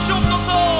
袖子松